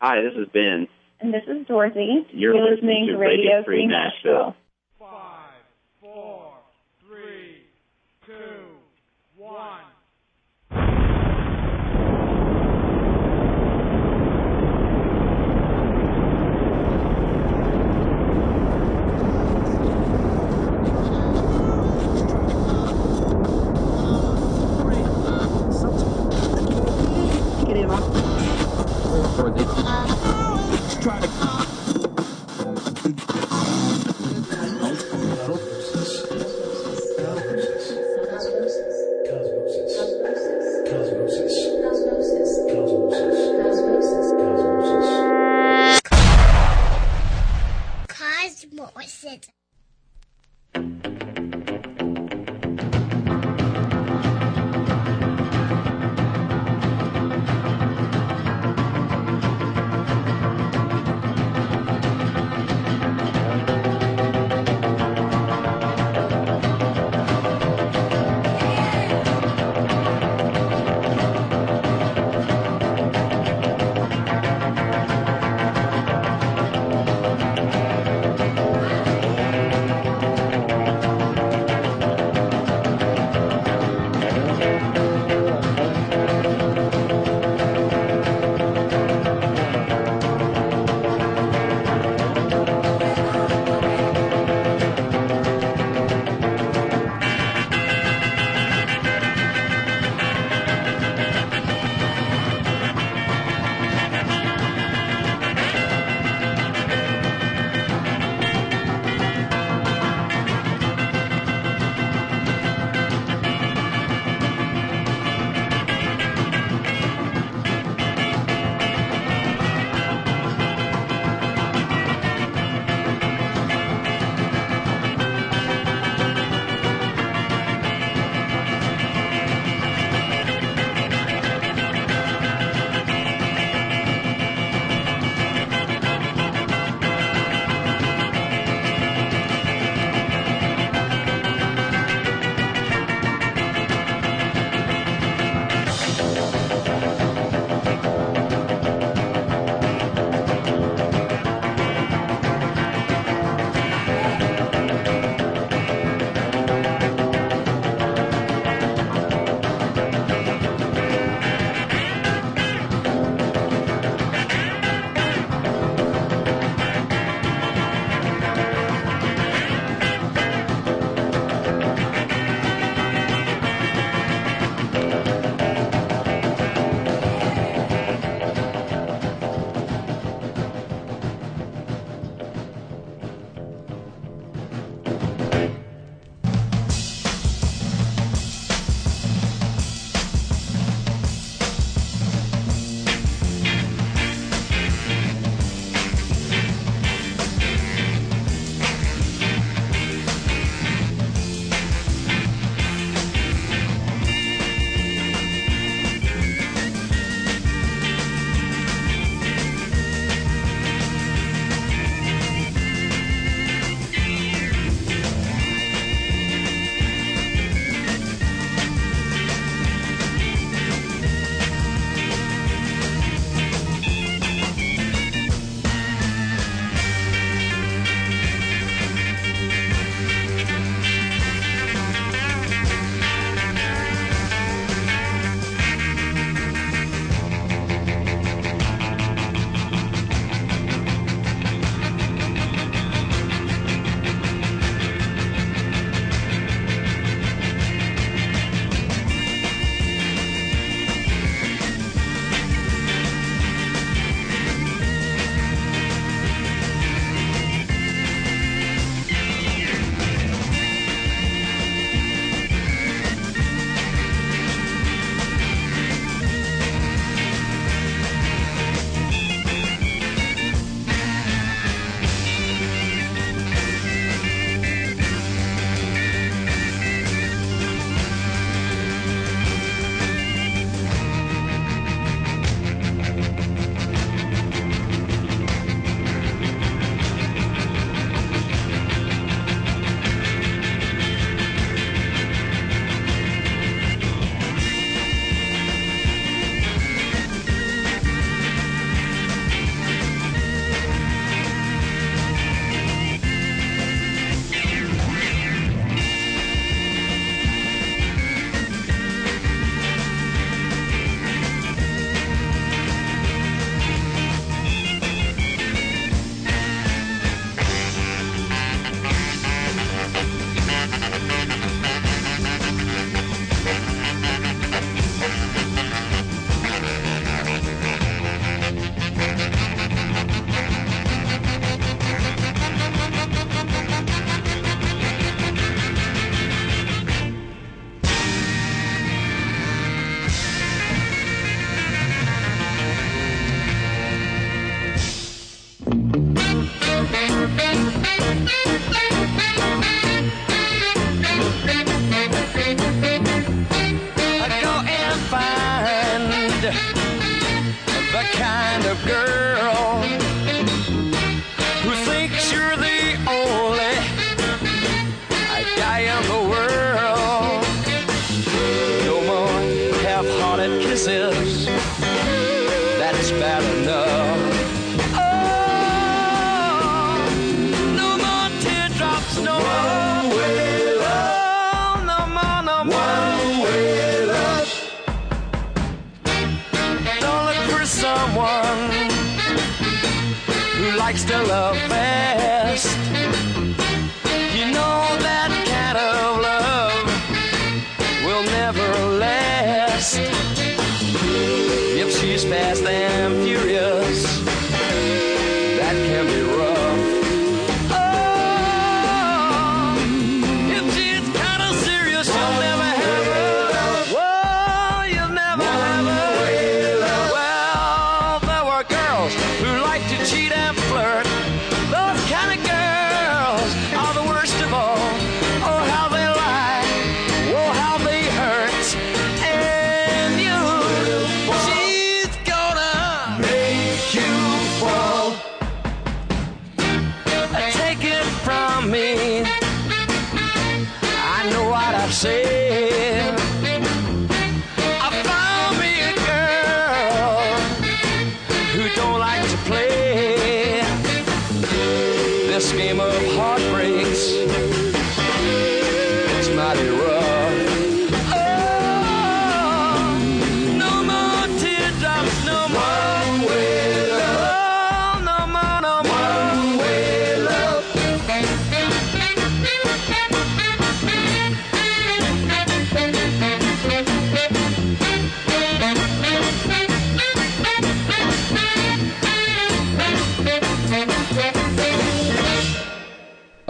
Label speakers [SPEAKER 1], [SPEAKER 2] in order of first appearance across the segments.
[SPEAKER 1] Hi, this is Ben.
[SPEAKER 2] And this is Dorothy.
[SPEAKER 1] You're listening to Radio Free Nashville.
[SPEAKER 3] Five, four, three, two, one.
[SPEAKER 4] Cosmosis.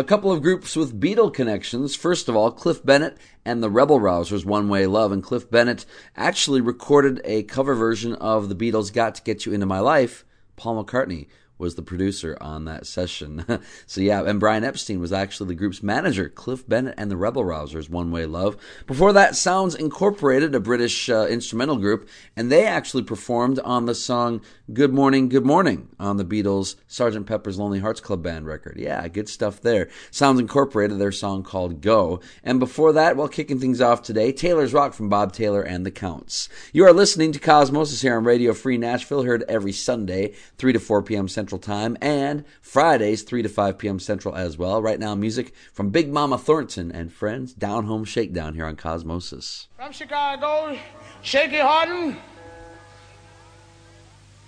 [SPEAKER 5] Couple of groups with Beatle connections. First of all, Cliff Bennett and the Rebel Rousers, One Way Love. And Cliff Bennett actually recorded a cover version of the Beatles' Got to Get You Into My Life. Paul McCartney was the producer on that session. so yeah, and Brian Epstein was actually the group's manager. Cliff Bennett and the Rebel Rousers, One Way Love. Before that, Sounds Incorporated, a British uh, instrumental group, and they actually performed on the song Good Morning, Good Morning on the Beatles' Sgt. Pepper's Lonely Hearts Club Band record. Yeah, good stuff there. Sounds Incorporated, their song called Go. And before that, well, kicking things off today, Taylor's Rock from Bob Taylor and the Counts. You are listening to Cosmosis here on Radio Free Nashville, heard every Sunday, 3 to 4 p.m. Central Time, and Fridays, 3 to 5 p.m. Central as well. Right now, music from Big Mama Thornton and friends, Down Home Shakedown here on Cosmosis.
[SPEAKER 3] From Chicago, Shaky Horton,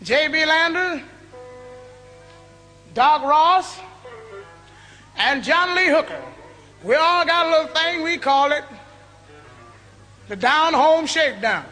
[SPEAKER 3] J.B. Lenoir, Doc Ross, and John Lee Hooker. We all got a little thing, we call it the Down Home Shakedown.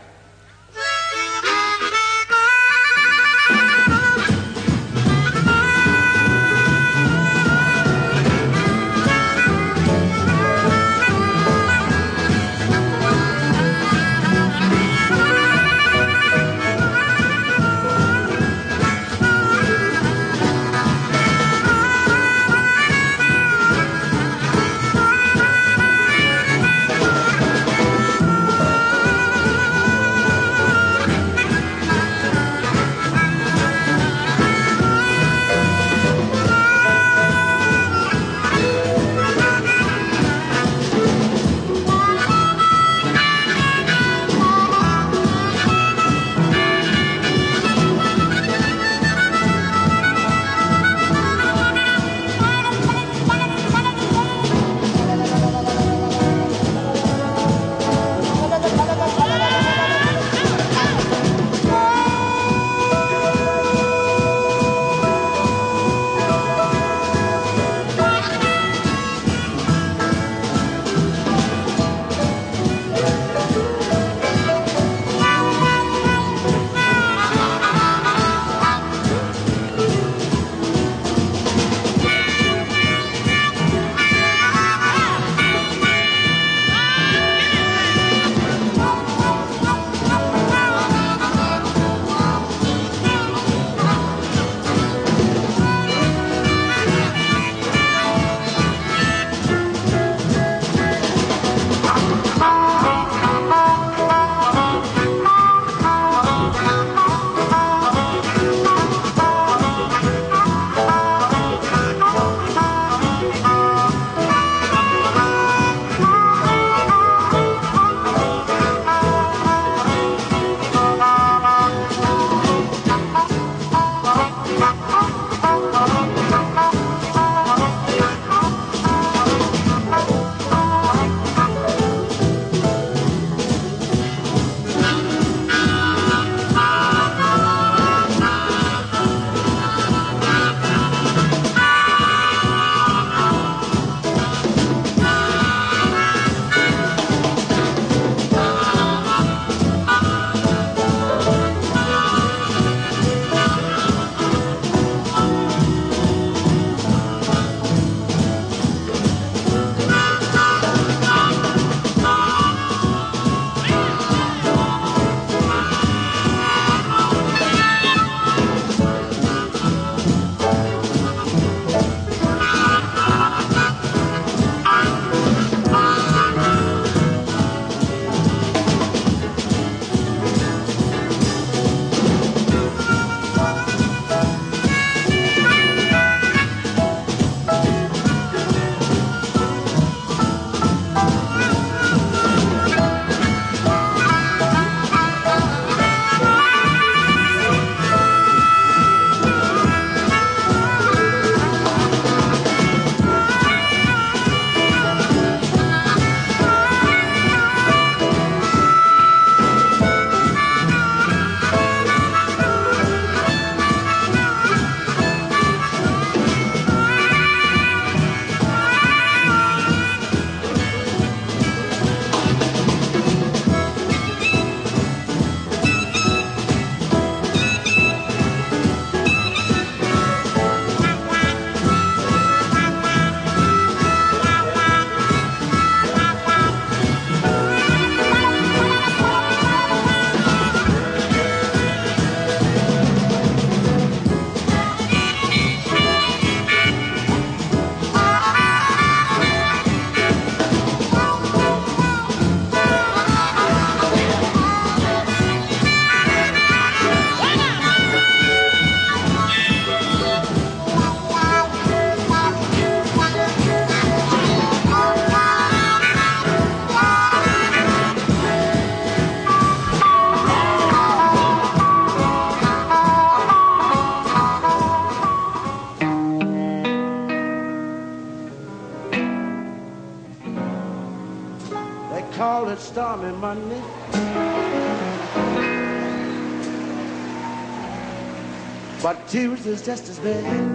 [SPEAKER 6] just as bad.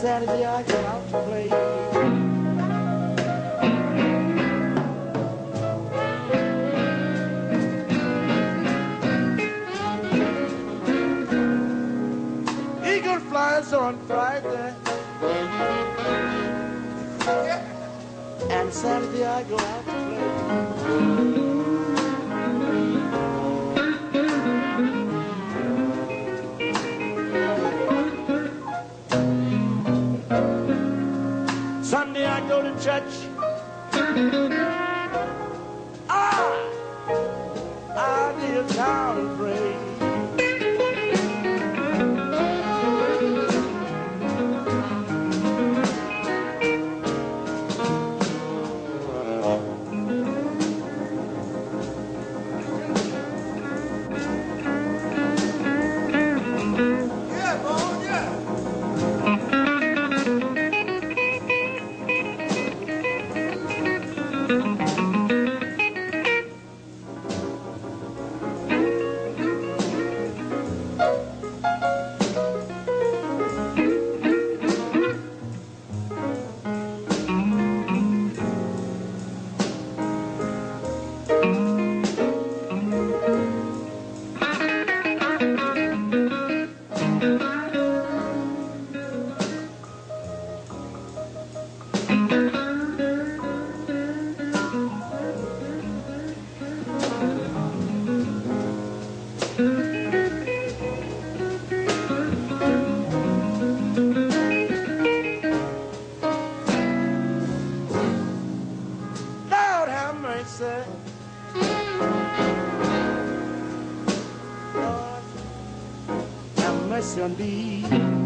[SPEAKER 6] Saturday I go out to play. Eagle flies on Friday. And Saturday I go out to play. church. sunset. Mm. Lord, have mercy on me.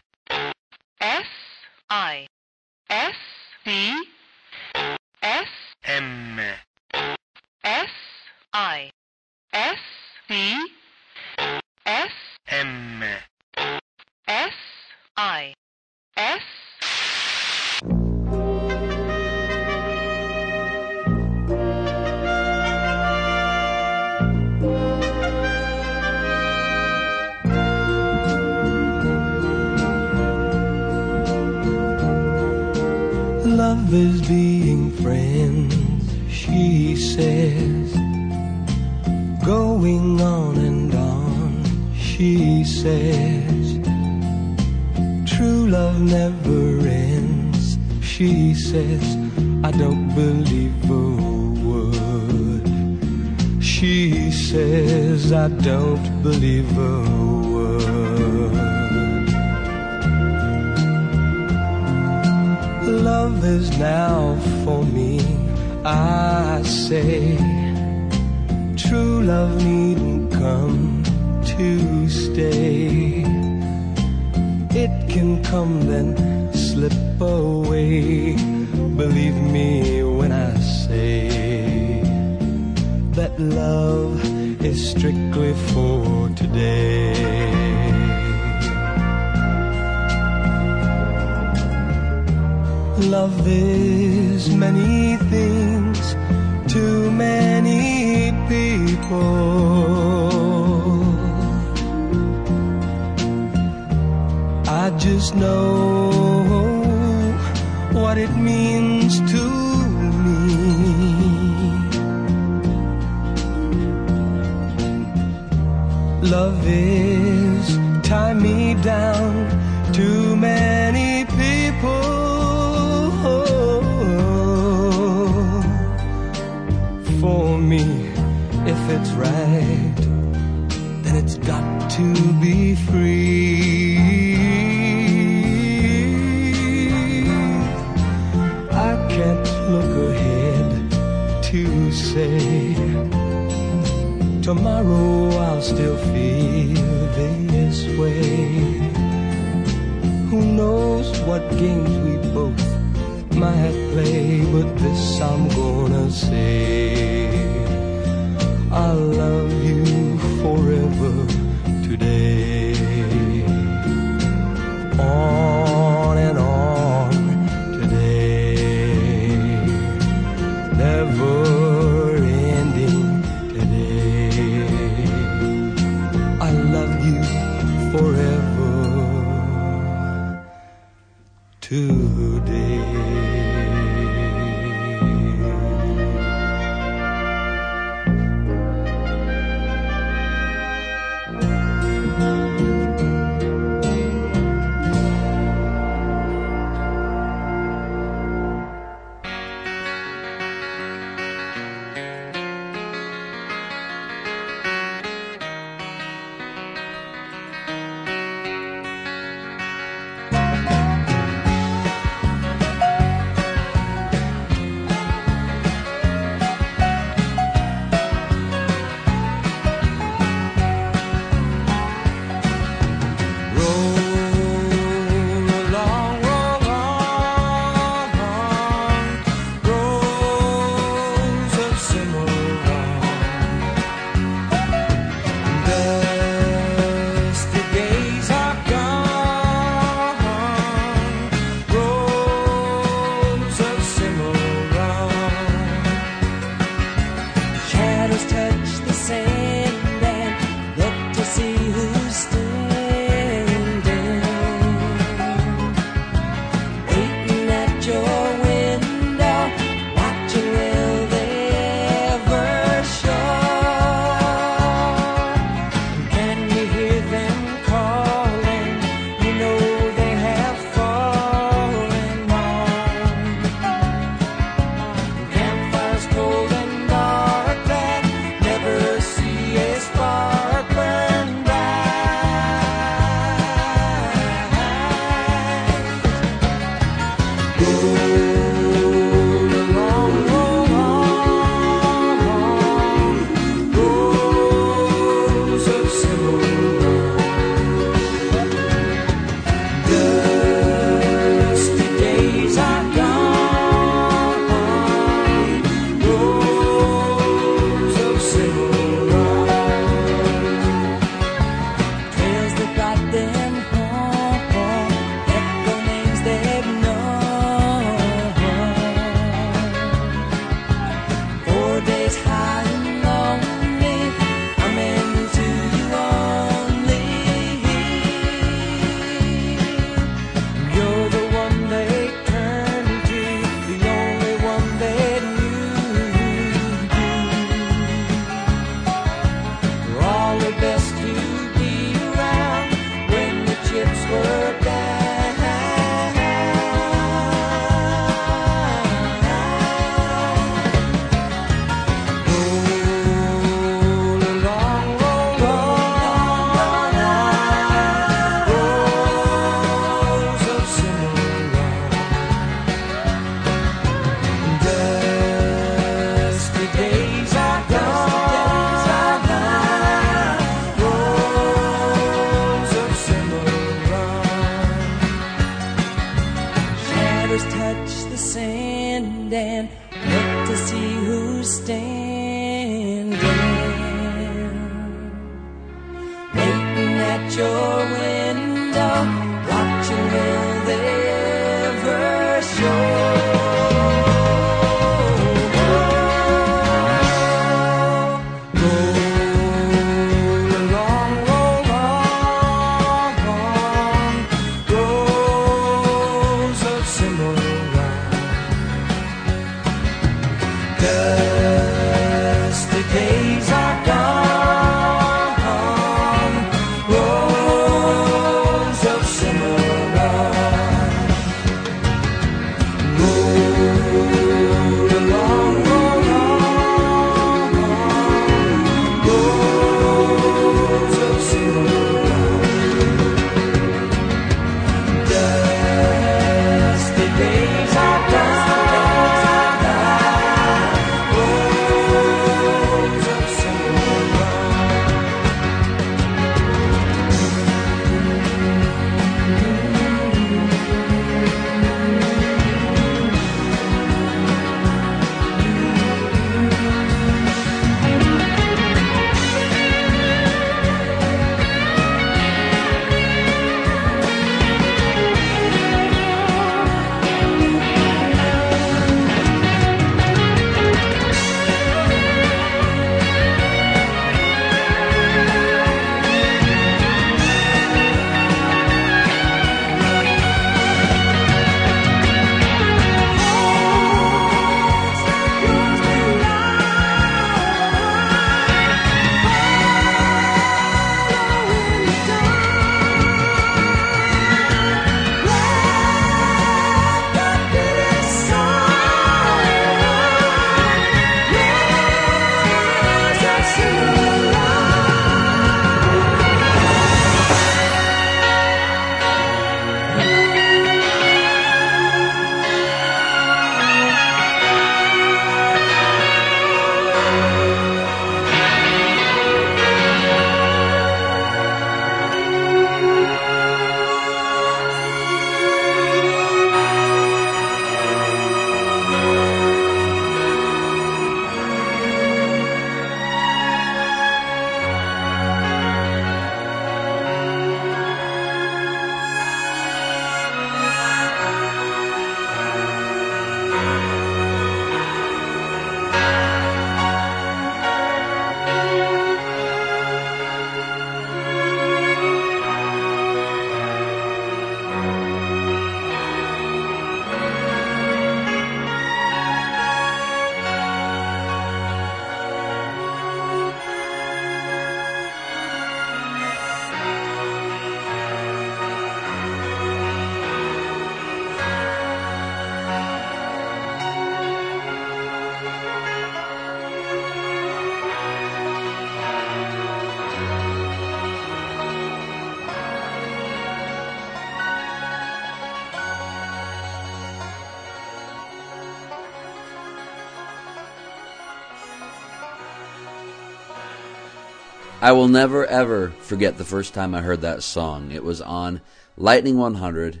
[SPEAKER 7] I
[SPEAKER 8] will
[SPEAKER 5] never ever forget the first time I heard that song. It was on Lightning 100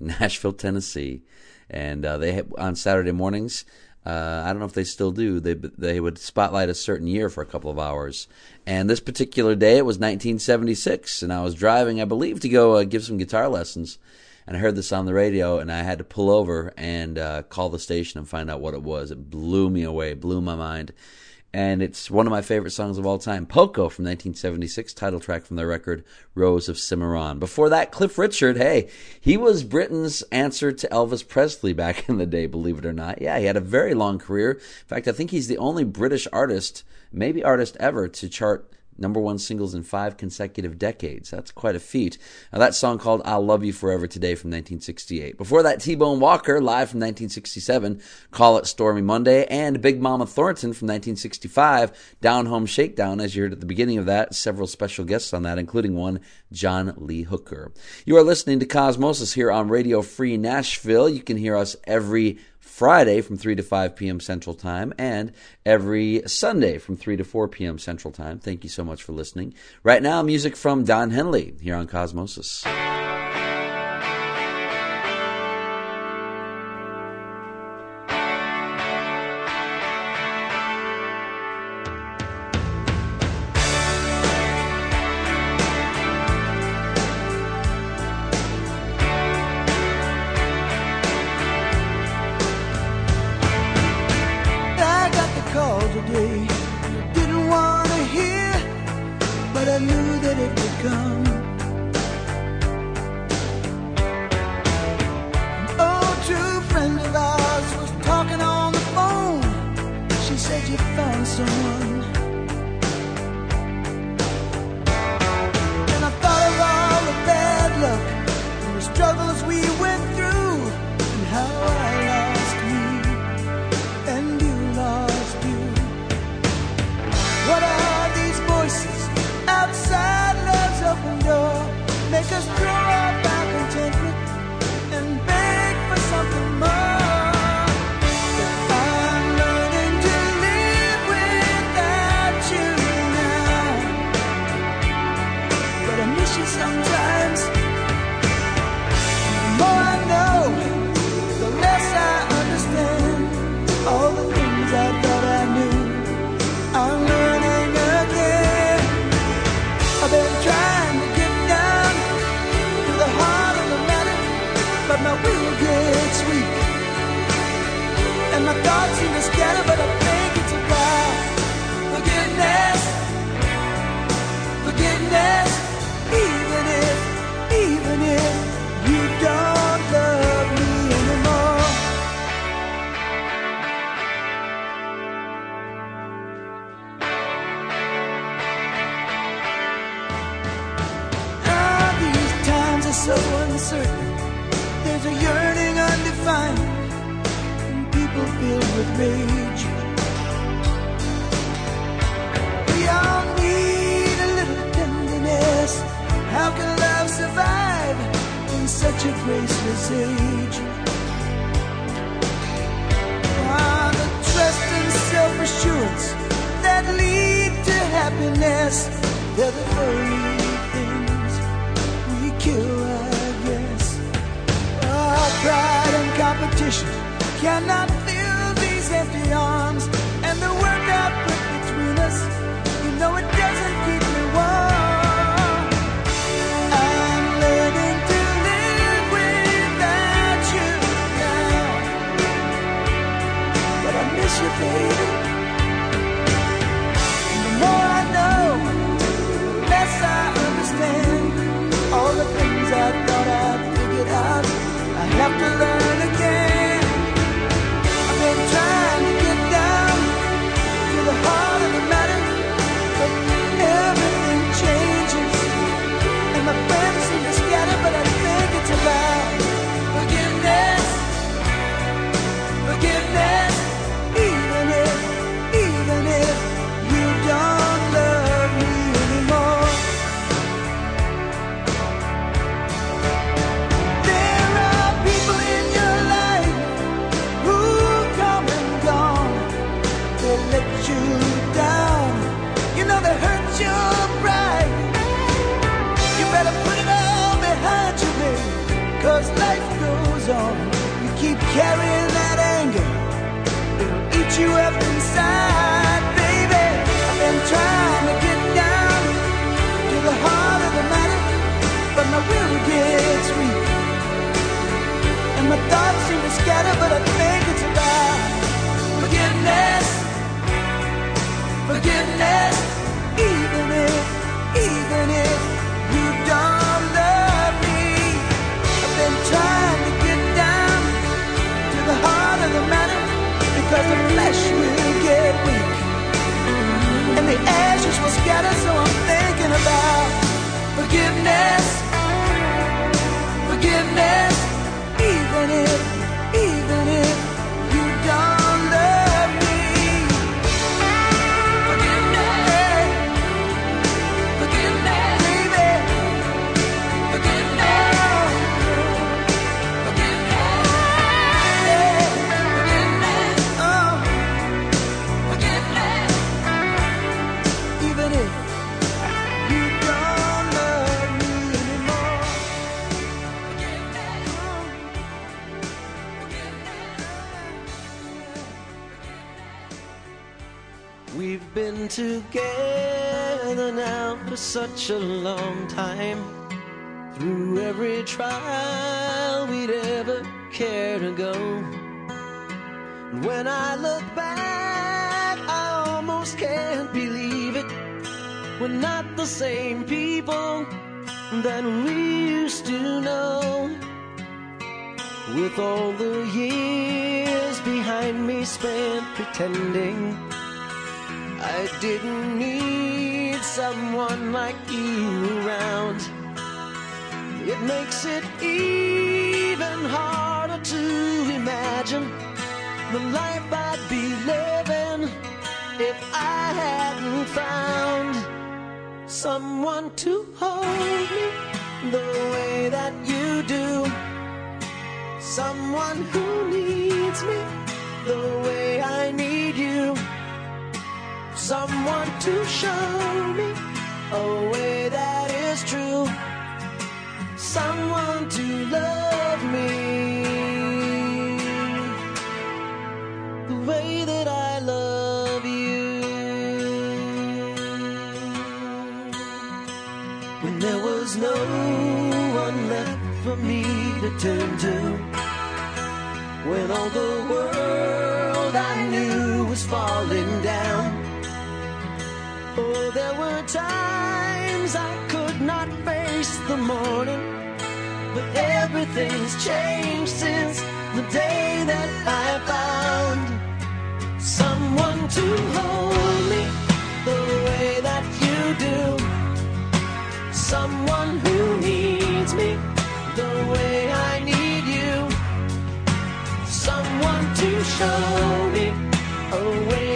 [SPEAKER 5] in Nashville, Tennessee, and uh, they had, on Saturday mornings. Uh, I don't know if they still do. They they would spotlight a certain year for a couple of hours, and this particular day it was 1976, and I was driving, I believe, to go uh, give some guitar lessons, and I heard this on the radio, and I had to pull over and uh, call the station and find out what it was. It blew me away, blew my mind and it's one of my favorite songs of all time. Poco from 1976, title track from their record Rose of Cimarron. Before that, Cliff Richard, hey, he was Britain's answer to Elvis Presley back in the day, believe it or not. Yeah, he had a very long career. In fact, I think he's the only British artist, maybe artist ever, to chart number one singles in five consecutive decades. That's quite a feat. Now, that song called I'll Love You Forever Today from 1968. Before that, T-Bone Walker, live from 1967, Call It Stormy Monday, and Big Mama Thornton from 1965, Down Home Shakedown, as you heard at the beginning of that. Several special guests on that, including one, John Lee Hooker. You are listening to Cosmosis here on Radio Free Nashville. You can hear us every Friday from 3 to 5 p.m. Central Time and every Sunday from 3 to 4 p.m. Central Time. Thank you so much for listening. Right now, music from Don Henley here on Cosmosis.
[SPEAKER 9] So uncertain. There's a yearning undefined, and people filled with rage. We all need a little tenderness. How can love survive in such a graceless age? Ah, the trust and self-assurance that lead to happiness. They're the very pride and competition cannot fill these empty arms. Keep carrying that anger. It'll eat you up inside, baby. I've been trying to get down to the heart of the matter, but my will gets weak. And my thoughts seem to scatter, but I think it's about forgiveness. Forgiveness, even if, even if because the flesh will get weak. And the ashes will scatter, so I'm thinking about forgiveness. Forgiveness, even if,
[SPEAKER 10] together now for such a long time. Through every trial we'd ever care to go. And when I look back, I almost can't believe it. We're not the same people that we used to know. With all the years behind me spent pretending I didn't need someone like you around. It makes it even harder to imagine the life I'd be living if I hadn't found someone to hold me
[SPEAKER 9] the way that you do. Someone who needs me the way I need you. Someone to show me a way that is true. Someone to love me the way that I love you. When there was no one left for me to turn to. When all the world I knew was falling down. There were times I could not face the morning. But everything's changed since the day that I found someone to hold me the way that you do. Someone who needs me the way I need you. Someone to show me a way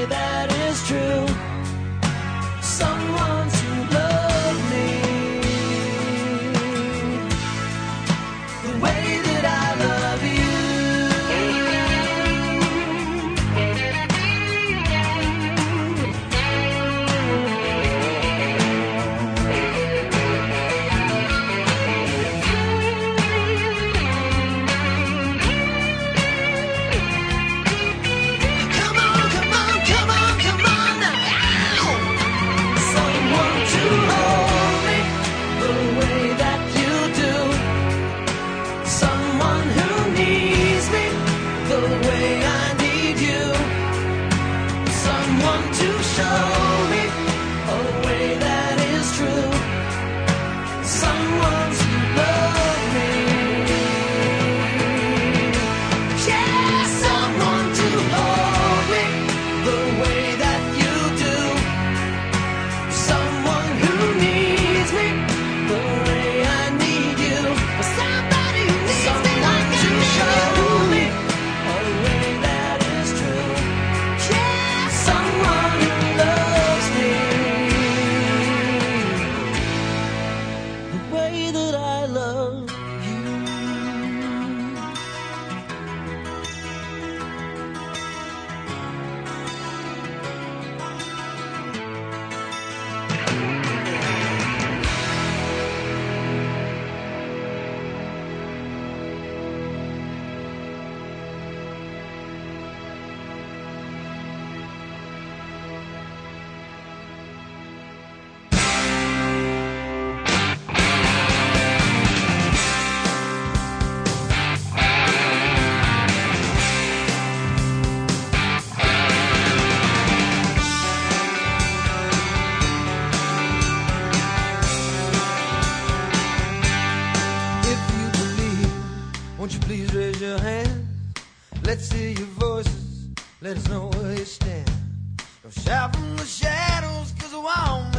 [SPEAKER 9] Don't shout from the shadows, cause I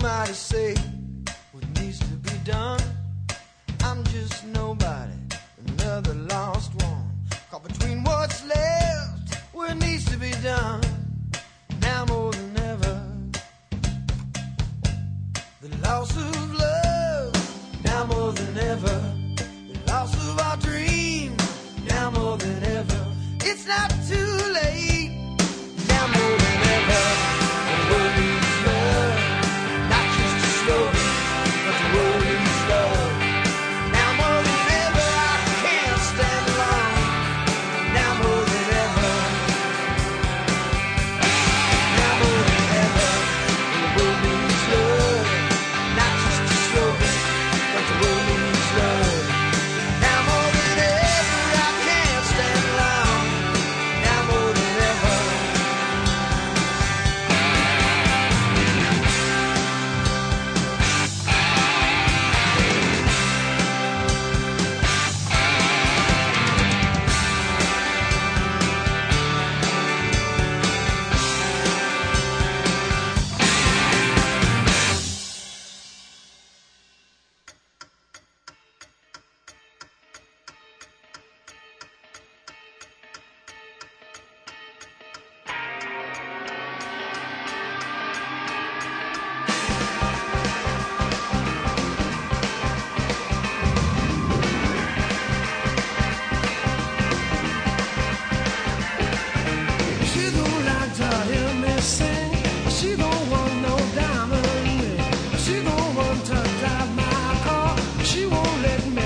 [SPEAKER 9] somebody say what needs to be done? I'm just nobody, another lost one. Caught between what's left, what needs to be done. Now more than ever, the loss of let me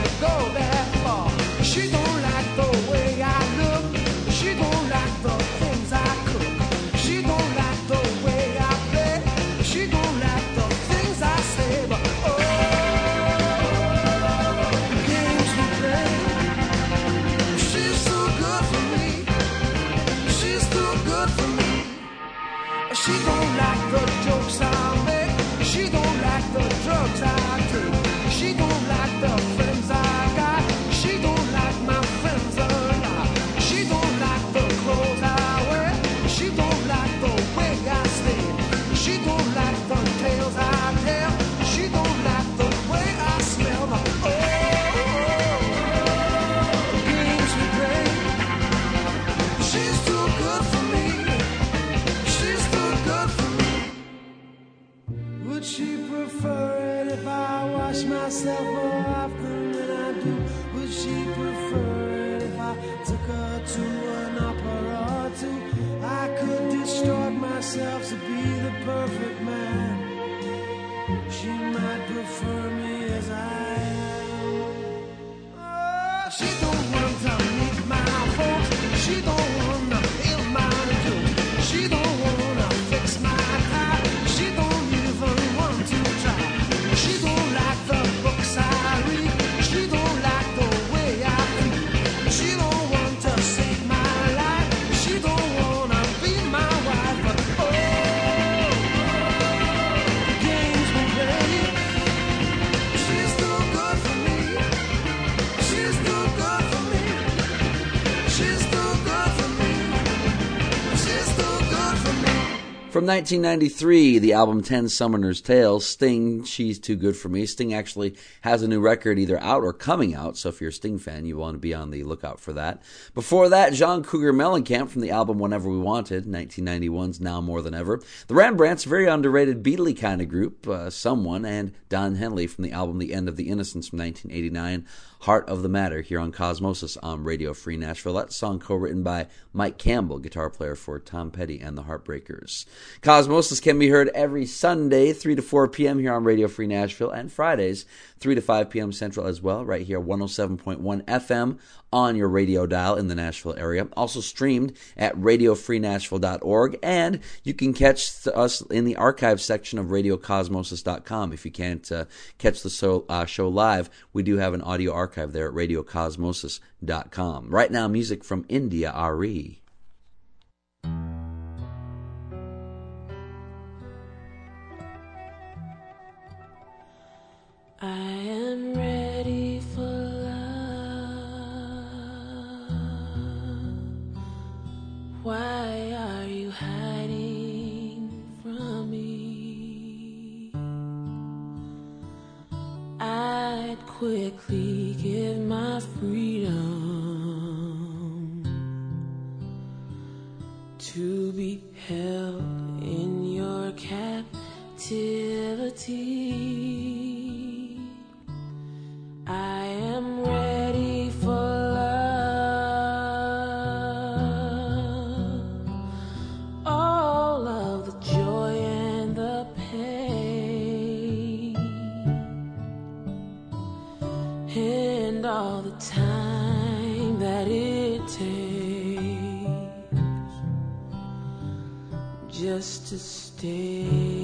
[SPEAKER 5] From 1993, the album 10 Summoner's Tale, Sting, She's Too Good For Me. Sting actually has a new record either out or coming out, so if you're a Sting fan, you want to be on the lookout for that. Before that, John Cougar Mellencamp from the album Whenever We Wanted, 1991's Now More Than Ever. The Rembrandts, very underrated Beatley kind of group, uh, Someone, and Don Henley from the album The End of the Innocence from 1989. Heart of the Matter here on Cosmosis on Radio Free Nashville. That song co-written by Mike Campbell, guitar player for Tom Petty and the Heartbreakers. Cosmosis can be heard every Sunday, 3 to 4 p.m. here on Radio Free Nashville, and Fridays, 3 to 5 p.m. Central as well, right here, 107.1 FM on your radio dial in the Nashville area. Also streamed at radiofreenashville.org, and you can catch us in the archive section of radiocosmosis.com. If you can't uh, catch the so, uh, show live, we do have an audio archive there at radiocosmosis.com. Right now, music from India. RE.
[SPEAKER 10] I am ready for Why are you hiding from me? I'd quickly give my freedom to be held in your captivity. I am ready all the time that it takes just to stay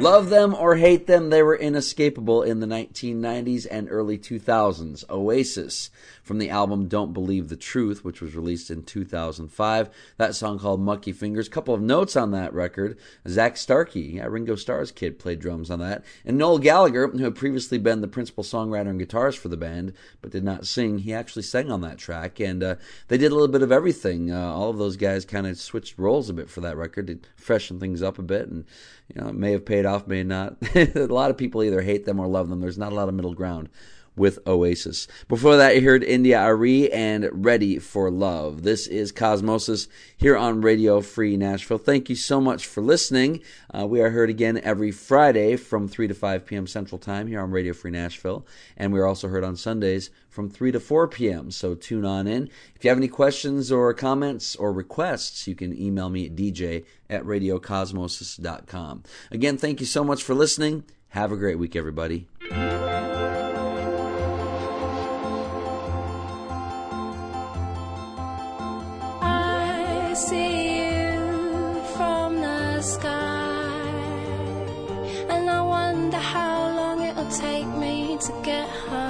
[SPEAKER 10] Love
[SPEAKER 5] them or hate them, they were inescapable in the 1990s and early 2000s. Oasis from the album Don't Believe the Truth, which was released in 2005. That song called Mucky Fingers. Couple of notes on that record. Zak Starkey, yeah, Ringo Starr's kid, played drums on that. And Noel Gallagher, who had previously been the principal songwriter and guitarist for the band, but did not sing, he actually sang on that track. And uh, they did a little bit of everything. Uh, all of those guys kind of switched roles a bit for that record to freshen things up a bit. And, you know, it may have paid off, may not. a lot of people either hate them or love them. There's not a lot of middle ground with Oasis. Before that, you heard India.Arie and Ready for Love. This is Cosmosis here on Radio Free Nashville. Thank you so much for listening. Uh, we are heard again every Friday from 3 to 5 p.m. Central Time here on Radio Free Nashville. And we are also heard on Sundays from 3 to 4 p.m. So tune on in. If you have any questions or comments or requests, you can email me at dj at radiocosmosis.com. Again, thank you so much for listening. Have a great week, everybody.
[SPEAKER 11] See you from the sky, and I wonder how long it'll take me to get home.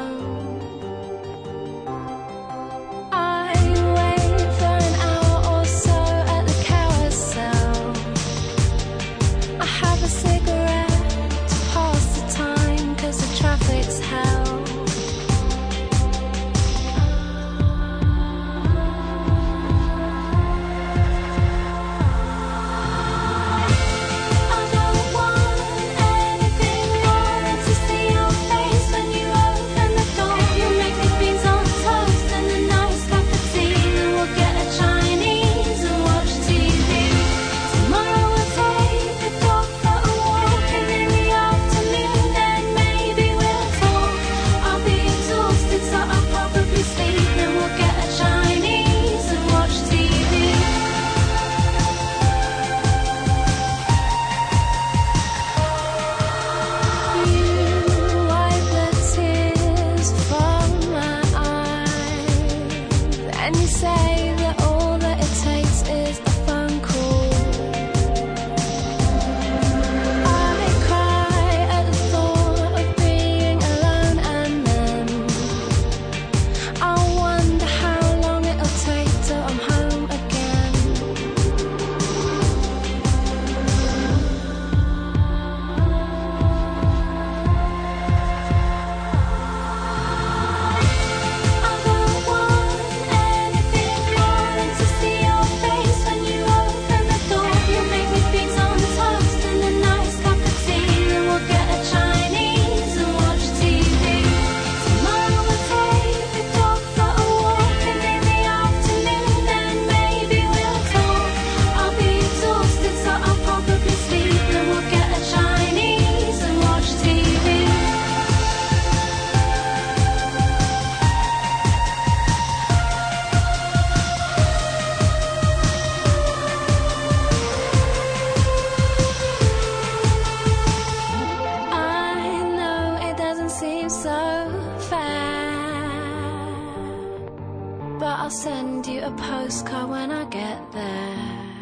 [SPEAKER 11] I'll send you a postcard when I get there.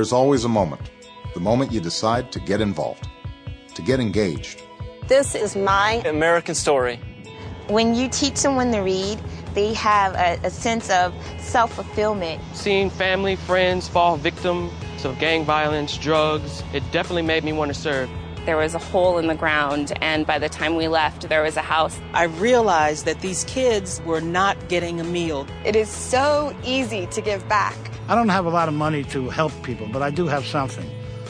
[SPEAKER 12] There's always a moment. The moment you decide to get involved, to get engaged.
[SPEAKER 13] This is my
[SPEAKER 14] American story.
[SPEAKER 13] When you teach someone to read, they have a, a sense of self fulfillment.
[SPEAKER 14] Seeing family, friends fall victim to gang violence, drugs, it definitely made me want to serve.
[SPEAKER 15] There was a hole in the ground, and by the time we left, there was a house.
[SPEAKER 16] I realized that these kids were not getting a meal.
[SPEAKER 17] It is so easy to give back.
[SPEAKER 18] I don't have a lot of money to help people, but I do have something.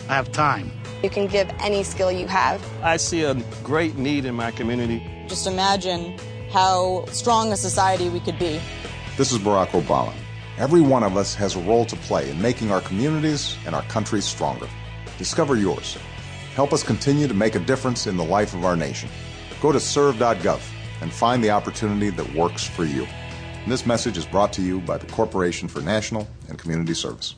[SPEAKER 18] I have time.
[SPEAKER 19] You can give any skill you have.
[SPEAKER 17] I see a great need in my community.
[SPEAKER 13] Just imagine how strong a society we could be.
[SPEAKER 12] This is Barack Obama. Every one of us has a role to play in making our communities and our country stronger. Discover yours. Help us continue to make a difference in the life of our nation. Go to serve.gov and find the opportunity that works for you. And this message is brought to you by the Corporation for National and Community Service.